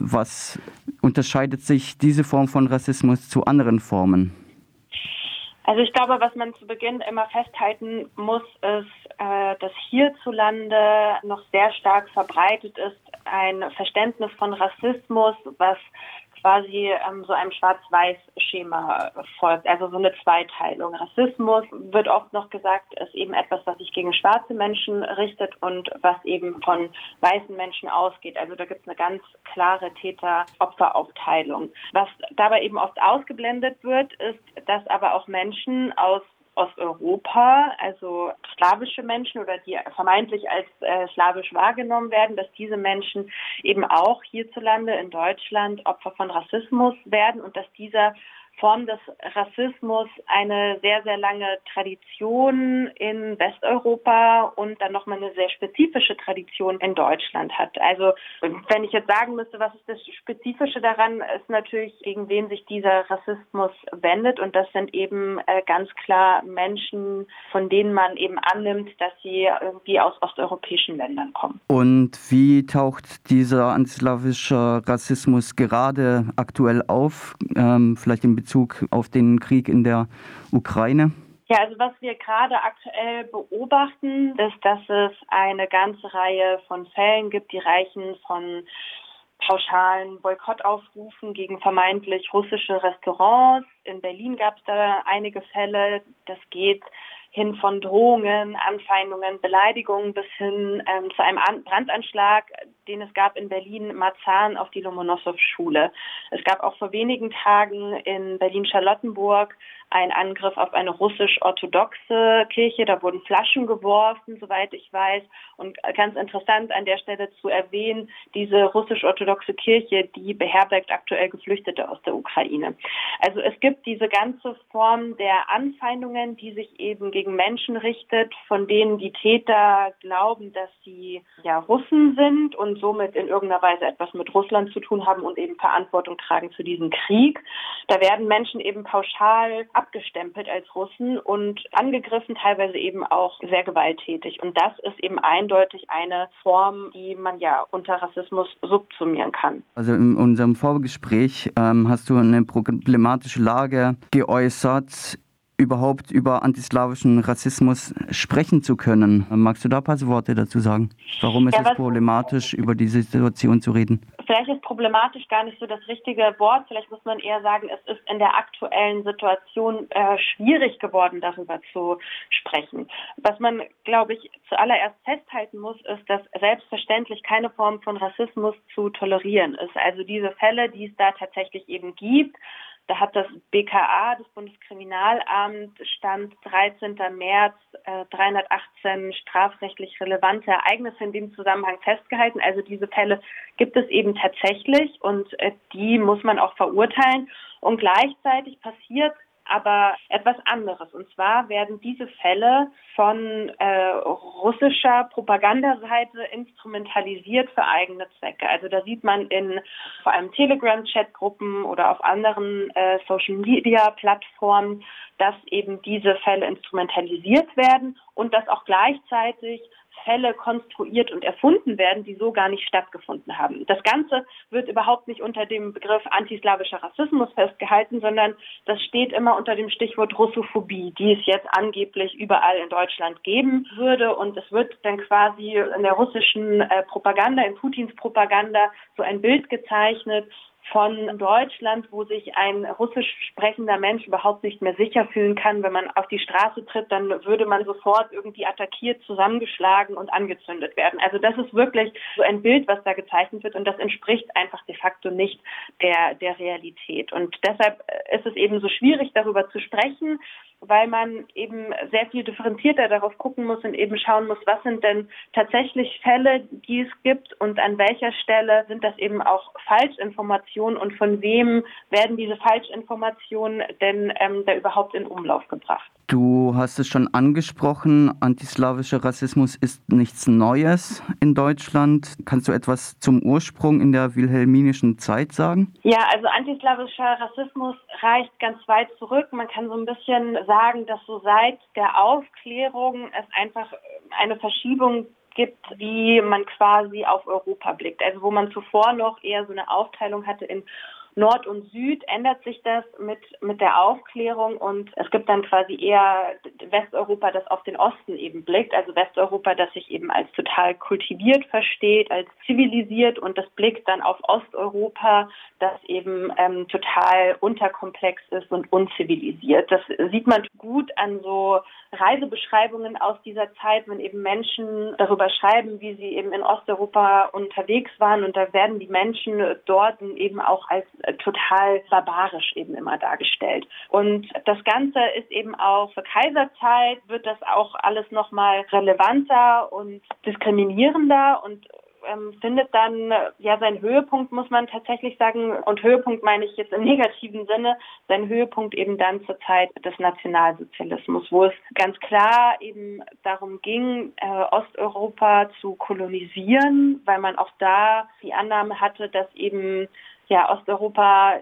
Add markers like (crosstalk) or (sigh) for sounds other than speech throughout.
was unterscheidet sich diese Form von Rassismus zu anderen Formen? Also ich glaube, was man zu Beginn immer festhalten muss, ist, äh, dass hierzulande noch sehr stark verbreitet ist ein Verständnis von Rassismus, was quasi ähm, so einem Schwarz-Weiß-Schema folgt, also so eine Zweiteilung. Rassismus wird oft noch gesagt, ist eben etwas, was sich gegen schwarze Menschen richtet und was eben von weißen Menschen ausgeht. Also da gibt es eine ganz klare Täter-Opfer-Aufteilung. Was dabei eben oft ausgeblendet wird, ist, dass aber auch Menschen aus Osteuropa, also slawische Menschen oder die vermeintlich als äh, slawisch wahrgenommen werden, dass diese Menschen eben auch hierzulande in Deutschland Opfer von Rassismus werden und dass dieser Form des Rassismus eine sehr, sehr lange Tradition in Westeuropa und dann nochmal eine sehr spezifische Tradition in Deutschland hat. Also wenn ich jetzt sagen müsste, was ist das Spezifische daran, ist natürlich, gegen wen sich dieser Rassismus wendet. Und das sind eben äh, ganz klar Menschen, von denen man eben annimmt, dass sie irgendwie aus osteuropäischen Ländern kommen. Und wie taucht dieser antislawische Rassismus gerade aktuell auf? Ähm, vielleicht Bezug Bezug auf den Krieg in der Ukraine? Ja, also was wir gerade aktuell beobachten, ist, dass es eine ganze Reihe von Fällen gibt, die reichen von pauschalen Boykottaufrufen gegen vermeintlich russische Restaurants. In Berlin gab es da einige Fälle. Das geht hin von Drohungen, Anfeindungen, Beleidigungen bis hin ähm, zu einem An Brandanschlag, den es gab in Berlin-Marzahn auf die Lomonossow-Schule. Es gab auch vor wenigen Tagen in Berlin-Charlottenburg einen Angriff auf eine russisch-orthodoxe Kirche. Da wurden Flaschen geworfen, soweit ich weiß. Und ganz interessant an der Stelle zu erwähnen, diese russisch-orthodoxe Kirche, die beherbergt aktuell Geflüchtete aus der Ukraine. Also es gibt diese ganze Form der Anfeindungen, die sich eben gegen Menschen richtet, von denen die Täter glauben, dass sie ja Russen sind und somit in irgendeiner Weise etwas mit Russland zu tun haben und eben Verantwortung tragen für diesen Krieg. Da werden Menschen eben pauschal abgestempelt als Russen und angegriffen, teilweise eben auch sehr gewalttätig. Und das ist eben eindeutig eine Form, die man ja unter Rassismus subsumieren kann. Also in unserem Vorgespräch ähm, hast du eine problematische Lage geäußert überhaupt über antislawischen Rassismus sprechen zu können. Magst du da ein paar Worte dazu sagen? Warum ist ja, es problematisch, über diese Situation zu reden? Vielleicht ist problematisch gar nicht so das richtige Wort. Vielleicht muss man eher sagen, es ist in der aktuellen Situation äh, schwierig geworden, darüber zu sprechen. Was man, glaube ich, zuallererst festhalten muss, ist, dass selbstverständlich keine Form von Rassismus zu tolerieren ist. Also diese Fälle, die es da tatsächlich eben gibt, da hat das BKA, das Bundeskriminalamt, Stand 13. März äh, 318 strafrechtlich relevante Ereignisse in dem Zusammenhang festgehalten. Also diese Fälle gibt es eben tatsächlich und äh, die muss man auch verurteilen. Und gleichzeitig passiert aber etwas anderes. Und zwar werden diese Fälle von äh, russischer Propagandaseite instrumentalisiert für eigene Zwecke. Also da sieht man in vor allem Telegram-Chatgruppen oder auf anderen äh, Social-Media-Plattformen, dass eben diese Fälle instrumentalisiert werden und dass auch gleichzeitig Fälle konstruiert und erfunden werden, die so gar nicht stattgefunden haben. Das Ganze wird überhaupt nicht unter dem Begriff antislawischer Rassismus festgehalten, sondern das steht immer unter dem Stichwort Russophobie, die es jetzt angeblich überall in Deutschland geben würde. Und es wird dann quasi in der russischen äh, Propaganda, in Putins Propaganda so ein Bild gezeichnet, von Deutschland, wo sich ein russisch sprechender Mensch überhaupt nicht mehr sicher fühlen kann. Wenn man auf die Straße tritt, dann würde man sofort irgendwie attackiert, zusammengeschlagen und angezündet werden. Also das ist wirklich so ein Bild, was da gezeichnet wird und das entspricht einfach de facto nicht der, der Realität. Und deshalb ist es eben so schwierig, darüber zu sprechen, weil man eben sehr viel differenzierter darauf gucken muss und eben schauen muss, was sind denn tatsächlich Fälle, die es gibt und an welcher Stelle sind das eben auch Falschinformationen und von wem werden diese Falschinformationen denn ähm, da überhaupt in Umlauf gebracht. Du hast es schon angesprochen, antislawischer Rassismus ist nichts Neues in Deutschland. Kannst du etwas zum Ursprung in der wilhelminischen Zeit sagen? Ja, also antislawischer Rassismus reicht ganz weit zurück. Man kann so ein bisschen sagen, dass so seit der Aufklärung es einfach eine Verschiebung gibt, wie man quasi auf Europa blickt. Also wo man zuvor noch eher so eine Aufteilung hatte in Nord und Süd ändert sich das mit, mit der Aufklärung und es gibt dann quasi eher Westeuropa, das auf den Osten eben blickt, also Westeuropa, das sich eben als total kultiviert versteht, als zivilisiert und das blickt dann auf Osteuropa, das eben ähm, total unterkomplex ist und unzivilisiert. Das sieht man gut an so Reisebeschreibungen aus dieser Zeit, wenn eben Menschen darüber schreiben, wie sie eben in Osteuropa unterwegs waren und da werden die Menschen dort eben auch als total barbarisch eben immer dargestellt. Und das Ganze ist eben auch für Kaiserzeit wird das auch alles nochmal relevanter und diskriminierender und ähm, findet dann ja seinen Höhepunkt, muss man tatsächlich sagen. Und Höhepunkt meine ich jetzt im negativen Sinne, sein Höhepunkt eben dann zur Zeit des Nationalsozialismus, wo es ganz klar eben darum ging, äh, Osteuropa zu kolonisieren, weil man auch da die Annahme hatte, dass eben ja Osteuropa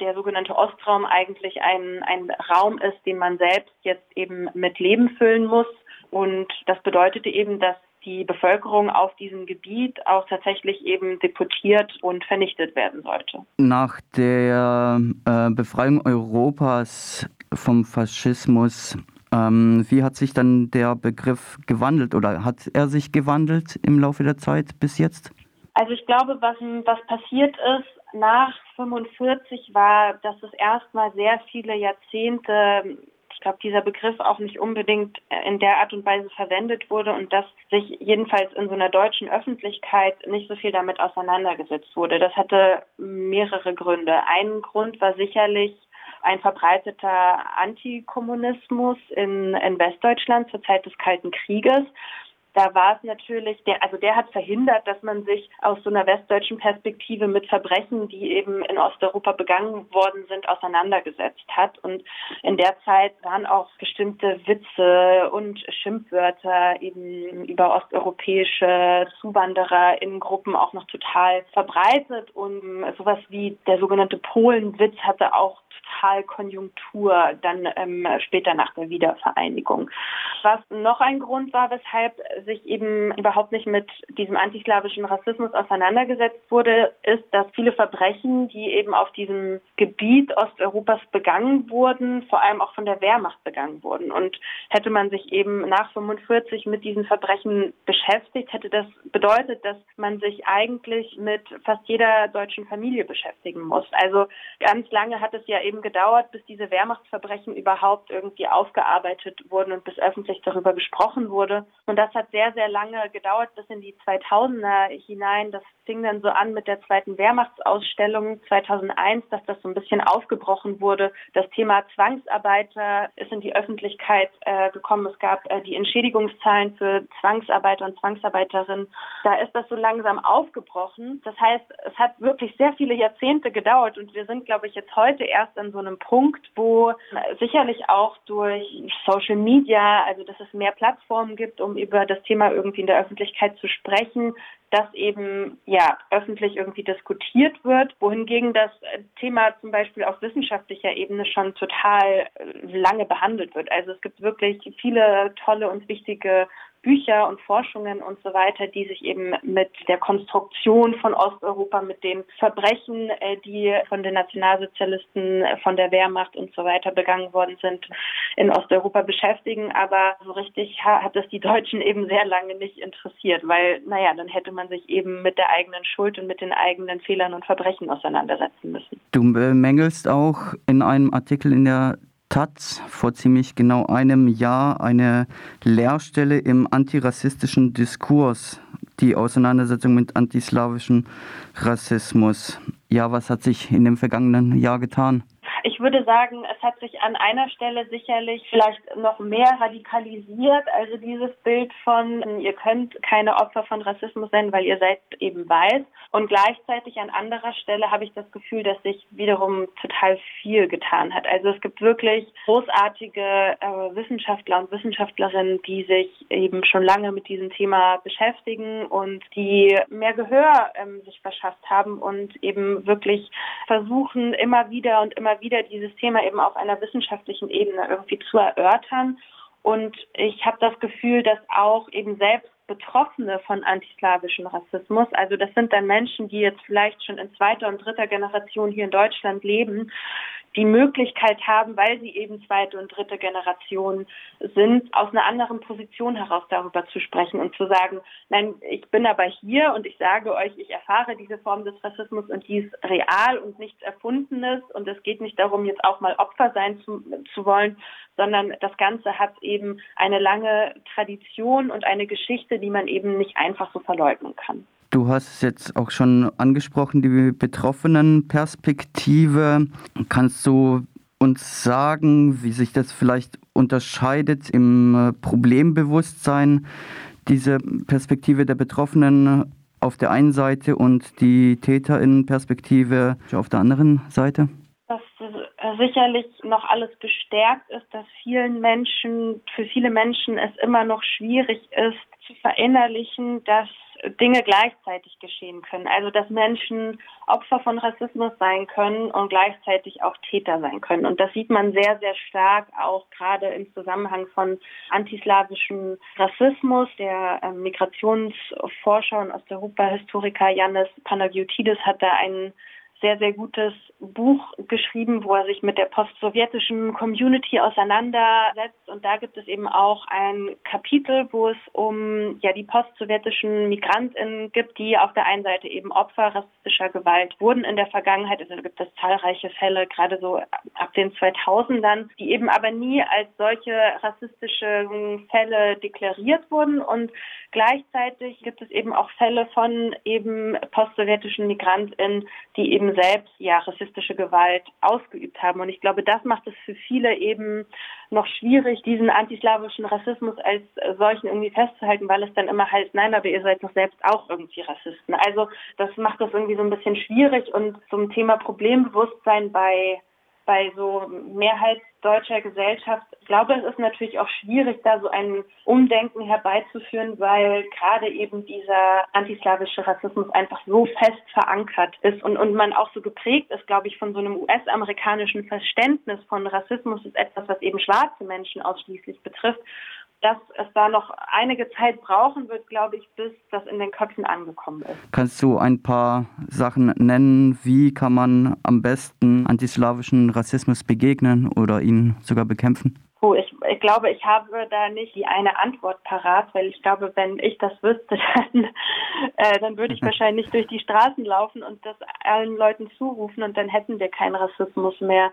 der sogenannte Ostraum eigentlich ein, ein Raum ist, den man selbst jetzt eben mit Leben füllen muss. Und das bedeutete eben, dass die Bevölkerung auf diesem Gebiet auch tatsächlich eben deportiert und vernichtet werden sollte. Nach der äh, Befreiung Europas vom Faschismus, ähm, wie hat sich dann der Begriff gewandelt oder hat er sich gewandelt im Laufe der Zeit bis jetzt? Also ich glaube, was, was passiert ist nach 45 war, dass es erstmal sehr viele Jahrzehnte ich glaube, dieser Begriff auch nicht unbedingt in der Art und Weise verwendet wurde und dass sich jedenfalls in so einer deutschen Öffentlichkeit nicht so viel damit auseinandergesetzt wurde. Das hatte mehrere Gründe. Ein Grund war sicherlich ein verbreiteter Antikommunismus in, in Westdeutschland zur Zeit des Kalten Krieges da war es natürlich, der, also der hat verhindert, dass man sich aus so einer westdeutschen Perspektive mit Verbrechen, die eben in Osteuropa begangen worden sind, auseinandergesetzt hat. Und in der Zeit waren auch bestimmte Witze und Schimpfwörter eben über osteuropäische Zuwanderer in Gruppen auch noch total verbreitet. Und sowas wie der sogenannte Polenwitz hatte auch total Konjunktur dann ähm, später nach der Wiedervereinigung. Was noch ein Grund war, weshalb sich eben überhaupt nicht mit diesem antislawischen Rassismus auseinandergesetzt wurde, ist, dass viele Verbrechen, die eben auf diesem Gebiet Osteuropas begangen wurden, vor allem auch von der Wehrmacht begangen wurden. Und hätte man sich eben nach 45 mit diesen Verbrechen beschäftigt, hätte das bedeutet, dass man sich eigentlich mit fast jeder deutschen Familie beschäftigen muss. Also ganz lange hat es ja eben gedauert, bis diese Wehrmachtsverbrechen überhaupt irgendwie aufgearbeitet wurden und bis öffentlich darüber gesprochen wurde. Und das hat sehr, sehr lange gedauert, bis in die 2000er hinein. Das fing dann so an mit der zweiten Wehrmachtsausstellung 2001, dass das so ein bisschen aufgebrochen wurde. Das Thema Zwangsarbeiter ist in die Öffentlichkeit äh, gekommen. Es gab äh, die Entschädigungszahlen für Zwangsarbeiter und Zwangsarbeiterinnen. Da ist das so langsam aufgebrochen. Das heißt, es hat wirklich sehr viele Jahrzehnte gedauert und wir sind, glaube ich, jetzt heute erst an so einem Punkt, wo sicherlich auch durch Social Media, also dass es mehr Plattformen gibt, um über das Thema irgendwie in der Öffentlichkeit zu sprechen, dass eben ja öffentlich irgendwie diskutiert wird, wohingegen das Thema zum Beispiel auf wissenschaftlicher Ebene schon total lange behandelt wird. Also es gibt wirklich viele tolle und wichtige Bücher und Forschungen und so weiter, die sich eben mit der Konstruktion von Osteuropa, mit den Verbrechen, äh, die von den Nationalsozialisten, äh, von der Wehrmacht und so weiter begangen worden sind, in Osteuropa beschäftigen. Aber so richtig hat es die Deutschen eben sehr lange nicht interessiert, weil, naja, dann hätte man sich eben mit der eigenen Schuld und mit den eigenen Fehlern und Verbrechen auseinandersetzen müssen. Du bemängelst auch in einem Artikel in der Taz vor ziemlich genau einem Jahr eine Lehrstelle im antirassistischen Diskurs, die Auseinandersetzung mit antislawischem Rassismus. Ja, was hat sich in dem vergangenen Jahr getan? Ich würde sagen, es hat sich an einer Stelle sicherlich vielleicht noch mehr radikalisiert. Also dieses Bild von, ihr könnt keine Opfer von Rassismus sein, weil ihr seid eben weiß. Und gleichzeitig an anderer Stelle habe ich das Gefühl, dass sich wiederum total viel getan hat. Also es gibt wirklich großartige äh, Wissenschaftler und Wissenschaftlerinnen, die sich eben schon lange mit diesem Thema beschäftigen und die mehr Gehör ähm, sich verschafft haben und eben wirklich versuchen, immer wieder und immer wieder dieses Thema eben auf einer wissenschaftlichen Ebene irgendwie zu erörtern. Und ich habe das Gefühl, dass auch eben selbst Betroffene von antislawischem Rassismus, also das sind dann Menschen, die jetzt vielleicht schon in zweiter und dritter Generation hier in Deutschland leben, die Möglichkeit haben, weil sie eben zweite und dritte Generation sind, aus einer anderen Position heraus darüber zu sprechen und zu sagen, nein, ich bin aber hier und ich sage euch, ich erfahre diese Form des Rassismus und die ist real und nichts Erfundenes und es geht nicht darum, jetzt auch mal Opfer sein zu, zu wollen, sondern das Ganze hat eben eine lange Tradition und eine Geschichte, die man eben nicht einfach so verleugnen kann. Du hast es jetzt auch schon angesprochen, die Betroffenenperspektive. Kannst du uns sagen, wie sich das vielleicht unterscheidet im äh, Problembewusstsein, diese Perspektive der Betroffenen auf der einen Seite und die Täterinnenperspektive auf der anderen Seite? Dass sicherlich noch alles bestärkt ist, dass vielen Menschen, für viele Menschen es immer noch schwierig ist, zu verinnerlichen, dass Dinge gleichzeitig geschehen können. Also dass Menschen Opfer von Rassismus sein können und gleichzeitig auch Täter sein können. Und das sieht man sehr, sehr stark auch gerade im Zusammenhang von antislawischem Rassismus. Der äh, Migrationsforscher und Osteuropa-Historiker Yannis Panagiotidis hat da einen sehr, sehr gutes Buch geschrieben, wo er sich mit der postsowjetischen Community auseinandersetzt. Und da gibt es eben auch ein Kapitel, wo es um ja die postsowjetischen MigrantInnen gibt, die auf der einen Seite eben Opfer rassistischer Gewalt wurden in der Vergangenheit. Also da gibt es zahlreiche Fälle, gerade so ab den 2000ern, die eben aber nie als solche rassistische Fälle deklariert wurden. Und gleichzeitig gibt es eben auch Fälle von eben postsowjetischen MigrantInnen, die eben eben selbst ja rassistische Gewalt ausgeübt haben. Und ich glaube, das macht es für viele eben noch schwierig, diesen antislawischen Rassismus als solchen irgendwie festzuhalten, weil es dann immer heißt, nein, aber ihr seid doch selbst auch irgendwie Rassisten. Also das macht das irgendwie so ein bisschen schwierig und zum Thema Problembewusstsein bei bei so mehrheitsdeutscher Gesellschaft, ich glaube, es ist natürlich auch schwierig, da so ein Umdenken herbeizuführen, weil gerade eben dieser antislawische Rassismus einfach so fest verankert ist und, und man auch so geprägt ist, glaube ich, von so einem US-amerikanischen Verständnis von Rassismus. Ist etwas, was eben schwarze Menschen ausschließlich betrifft dass es da noch einige Zeit brauchen wird, glaube ich, bis das in den Köpfen angekommen ist. Kannst du ein paar Sachen nennen? Wie kann man am besten antislawischen Rassismus begegnen oder ihn sogar bekämpfen? Oh, ich, ich, glaube, ich habe da nicht die eine Antwort parat, weil ich glaube, wenn ich das wüsste, (laughs) dann, äh, dann würde ich (laughs) wahrscheinlich durch die Straßen laufen und das allen Leuten zurufen und dann hätten wir keinen Rassismus mehr.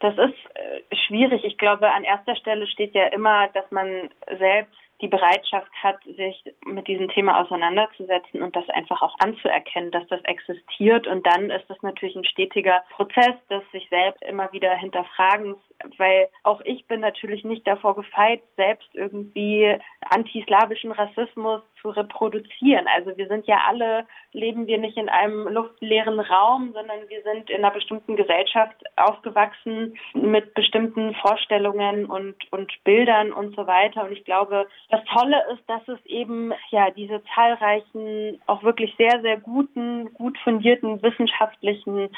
Das ist äh, schwierig. Ich glaube, an erster Stelle steht ja immer, dass man selbst die Bereitschaft hat, sich mit diesem Thema auseinanderzusetzen und das einfach auch anzuerkennen, dass das existiert. Und dann ist das natürlich ein stetiger Prozess des sich selbst immer wieder hinterfragens, weil auch ich bin natürlich nicht davor gefeit, selbst irgendwie antislawischen Rassismus zu reproduzieren. Also wir sind ja alle, leben wir nicht in einem luftleeren Raum, sondern wir sind in einer bestimmten Gesellschaft aufgewachsen mit bestimmten Vorstellungen und, und Bildern und so weiter. Und ich glaube, das Tolle ist, dass es eben ja diese zahlreichen, auch wirklich sehr, sehr guten, gut fundierten wissenschaftlichen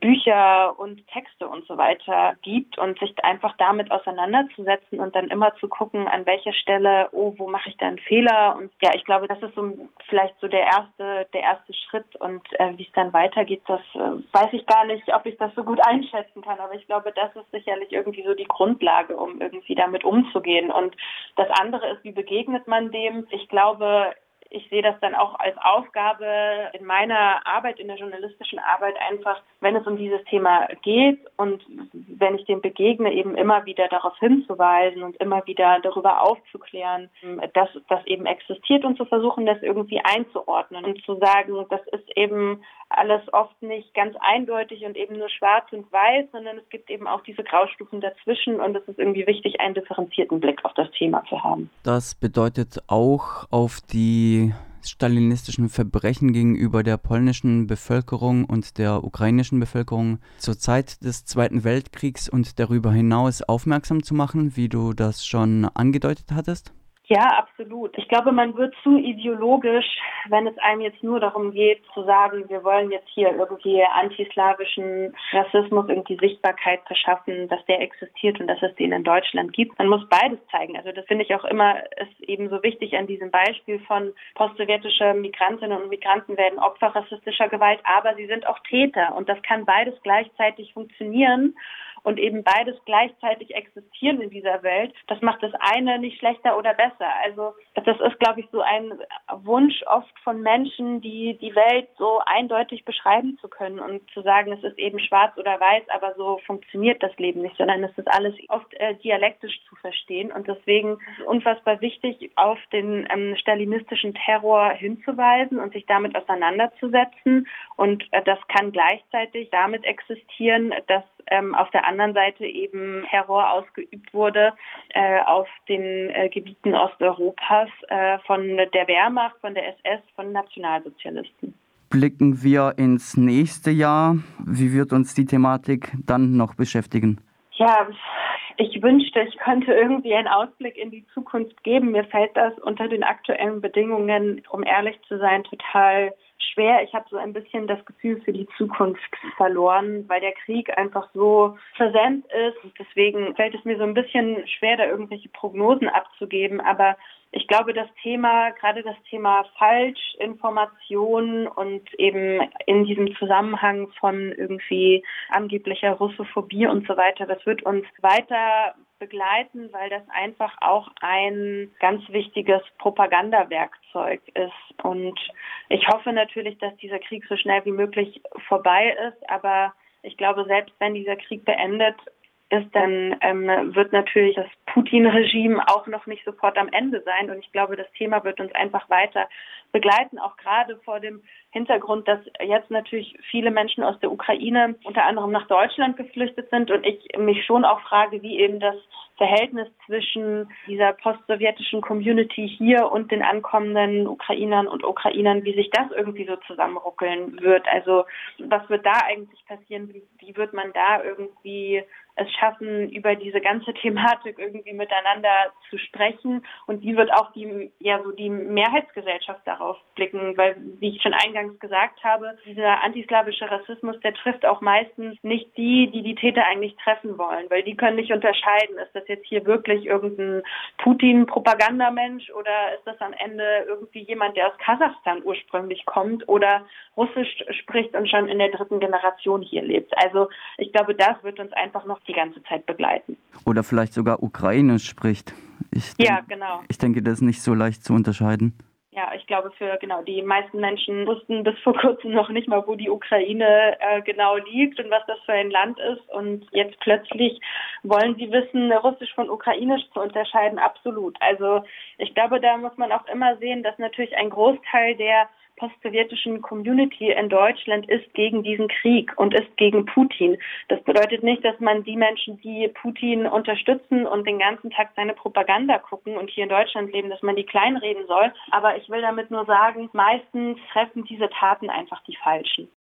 Bücher und Texte und so weiter gibt und sich einfach damit auseinanderzusetzen und dann immer zu gucken, an welcher Stelle, oh, wo mache ich da einen Fehler? Und ja, ich glaube, das ist so vielleicht so der erste, der erste Schritt und äh, wie es dann weitergeht, das äh, weiß ich gar nicht, ob ich das so gut (laughs) einschätzen kann. Aber ich glaube, das ist sicherlich irgendwie so die Grundlage, um irgendwie damit umzugehen. Und das andere ist, wie begegnet man dem? Ich glaube, ich sehe das dann auch als Aufgabe in meiner Arbeit, in der journalistischen Arbeit einfach, wenn es um dieses Thema geht und wenn ich dem begegne, eben immer wieder darauf hinzuweisen und immer wieder darüber aufzuklären, dass das eben existiert und zu versuchen, das irgendwie einzuordnen und zu sagen, das ist eben alles oft nicht ganz eindeutig und eben nur schwarz und weiß, sondern es gibt eben auch diese Graustufen dazwischen und es ist irgendwie wichtig, einen differenzierten Blick auf das Thema zu haben. Das bedeutet auch auf die stalinistischen Verbrechen gegenüber der polnischen Bevölkerung und der ukrainischen Bevölkerung zur Zeit des Zweiten Weltkriegs und darüber hinaus aufmerksam zu machen, wie du das schon angedeutet hattest? Ja, absolut. Ich glaube, man wird zu ideologisch, wenn es einem jetzt nur darum geht, zu sagen, wir wollen jetzt hier irgendwie antislawischen Rassismus irgendwie Sichtbarkeit verschaffen, dass der existiert und dass es den in Deutschland gibt. Man muss beides zeigen. Also das finde ich auch immer ist eben so wichtig an diesem Beispiel von postsowjetische Migrantinnen und Migranten werden Opfer rassistischer Gewalt, aber sie sind auch Täter und das kann beides gleichzeitig funktionieren und eben beides gleichzeitig existieren in dieser Welt, das macht das eine nicht schlechter oder besser. Also das ist, glaube ich, so ein Wunsch oft von Menschen, die die Welt so eindeutig beschreiben zu können und zu sagen, es ist eben schwarz oder weiß, aber so funktioniert das Leben nicht, sondern es ist alles oft äh, dialektisch zu verstehen. Und deswegen ist es unfassbar wichtig, auf den ähm, stalinistischen Terror hinzuweisen und sich damit auseinanderzusetzen. Und äh, das kann gleichzeitig damit existieren, dass ähm, auf der anderen Seite eben Terror ausgeübt wurde äh, auf den äh, Gebieten Osteuropas äh, von der Wehrmacht, von der SS, von Nationalsozialisten. Blicken wir ins nächste Jahr. Wie wird uns die Thematik dann noch beschäftigen? Ja, ich wünschte, ich könnte irgendwie einen Ausblick in die Zukunft geben. Mir fällt das unter den aktuellen Bedingungen, um ehrlich zu sein, total schwer. Ich habe so ein bisschen das Gefühl für die Zukunft verloren, weil der Krieg einfach so präsent ist. Deswegen fällt es mir so ein bisschen schwer, da irgendwelche Prognosen abzugeben. Aber ich glaube, das Thema, gerade das Thema Falschinformation und eben in diesem Zusammenhang von irgendwie angeblicher Russophobie und so weiter, das wird uns weiter begleiten, weil das einfach auch ein ganz wichtiges Propagandawerkzeug ist. Und ich hoffe natürlich, dass dieser Krieg so schnell wie möglich vorbei ist, aber ich glaube, selbst wenn dieser Krieg beendet ist, dann ähm, wird natürlich das Putin-Regime auch noch nicht sofort am Ende sein. Und ich glaube, das Thema wird uns einfach weiter begleiten, auch gerade vor dem Hintergrund, dass jetzt natürlich viele Menschen aus der Ukraine unter anderem nach Deutschland geflüchtet sind und ich mich schon auch frage, wie eben das Verhältnis zwischen dieser postsowjetischen Community hier und den ankommenden Ukrainern und Ukrainern, wie sich das irgendwie so zusammenruckeln wird. Also was wird da eigentlich passieren? Wie, wie wird man da irgendwie es schaffen, über diese ganze (laughs) Thematik irgendwie miteinander zu sprechen? Und wie wird auch die, ja, so die Mehrheitsgesellschaft darauf blicken? Weil, wie ich schon eingangs gesagt habe, dieser antislawische Rassismus, der trifft auch meistens nicht die, die die Täter eigentlich treffen wollen, weil die können nicht unterscheiden, ist das jetzt hier wirklich irgendein Putin-Propagandamensch oder ist das am Ende irgendwie jemand, der aus Kasachstan ursprünglich kommt oder Russisch spricht und schon in der dritten Generation hier lebt. Also ich glaube, das wird uns einfach noch die ganze Zeit begleiten. Oder vielleicht sogar Ukrainisch spricht. Ich denk, ja, genau. Ich denke, das ist nicht so leicht zu unterscheiden ja, ich glaube, für genau die meisten Menschen wussten bis vor kurzem noch nicht mal, wo die Ukraine äh, genau liegt und was das für ein Land ist. Und jetzt plötzlich wollen sie wissen, Russisch von Ukrainisch zu unterscheiden. Absolut. Also ich glaube, da muss man auch immer sehen, dass natürlich ein Großteil der postsowjetischen Community in Deutschland ist gegen diesen Krieg und ist gegen Putin. Das bedeutet nicht, dass man die Menschen, die Putin unterstützen und den ganzen Tag seine Propaganda gucken und hier in Deutschland leben, dass man die kleinreden soll. Aber ich will damit nur sagen, meistens treffen diese Taten einfach die Falschen.